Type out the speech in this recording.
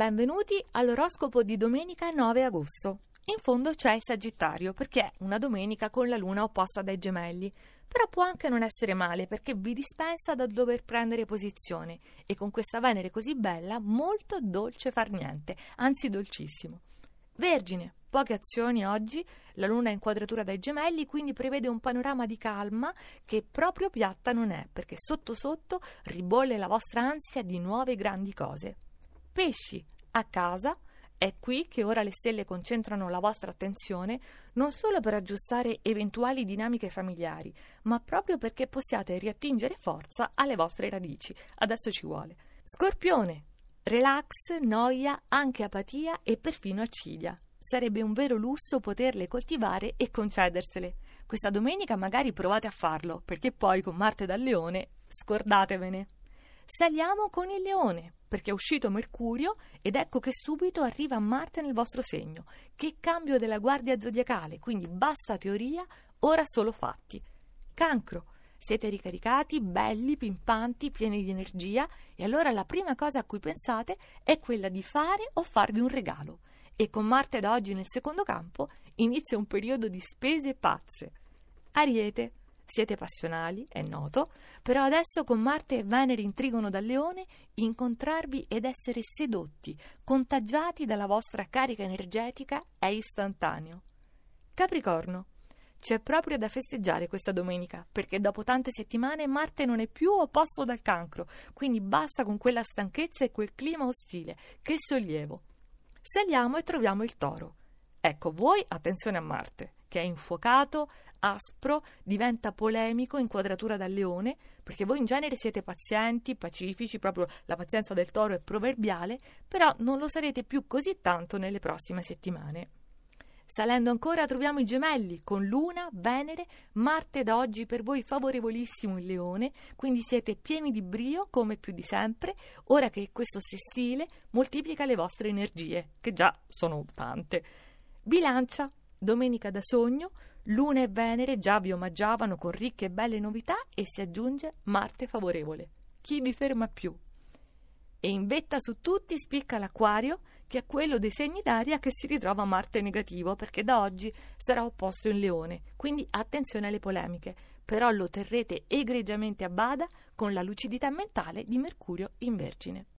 Benvenuti all'oroscopo di domenica 9 agosto. In fondo c'è il Sagittario perché è una domenica con la luna opposta dai gemelli, però può anche non essere male perché vi dispensa da dover prendere posizione e con questa Venere così bella molto dolce far niente, anzi dolcissimo. Vergine, poche azioni oggi, la luna è in quadratura dai gemelli, quindi prevede un panorama di calma che proprio piatta non è, perché sotto sotto ribolle la vostra ansia di nuove grandi cose. Pesci, a casa, è qui che ora le stelle concentrano la vostra attenzione non solo per aggiustare eventuali dinamiche familiari, ma proprio perché possiate riattingere forza alle vostre radici. Adesso ci vuole. Scorpione, relax, noia, anche apatia e perfino accidia. Sarebbe un vero lusso poterle coltivare e concedersele. Questa domenica magari provate a farlo, perché poi con Marte dal Leone scordatevene. Saliamo con il leone, perché è uscito Mercurio ed ecco che subito arriva Marte nel vostro segno. Che cambio della guardia zodiacale, quindi basta teoria, ora solo fatti. Cancro, siete ricaricati, belli, pimpanti, pieni di energia e allora la prima cosa a cui pensate è quella di fare o farvi un regalo. E con Marte da oggi nel secondo campo inizia un periodo di spese pazze. Ariete, siete passionali, è noto, però adesso con Marte e Venere intrigono dal leone, incontrarvi ed essere sedotti, contagiati dalla vostra carica energetica è istantaneo. Capricorno. C'è proprio da festeggiare questa domenica, perché dopo tante settimane Marte non è più opposto dal cancro, quindi basta con quella stanchezza e quel clima ostile. Che sollievo! Saliamo e troviamo il toro. Ecco, voi attenzione a Marte, che è infuocato, aspro, diventa polemico in quadratura dal leone, perché voi in genere siete pazienti, pacifici, proprio la pazienza del toro è proverbiale, però non lo sarete più così tanto nelle prossime settimane. Salendo ancora troviamo i gemelli con Luna, Venere, Marte da oggi per voi favorevolissimo il leone, quindi siete pieni di brio come più di sempre, ora che questo sestile moltiplica le vostre energie, che già sono tante. Bilancia, domenica da sogno, Luna e Venere già vi omaggiavano con ricche e belle novità e si aggiunge Marte favorevole. Chi vi ferma più? E in vetta su tutti spicca l'Aquario, che è quello dei segni d'aria che si ritrova Marte negativo, perché da oggi sarà opposto in Leone. Quindi attenzione alle polemiche, però lo terrete egregiamente a bada con la lucidità mentale di Mercurio in Vergine.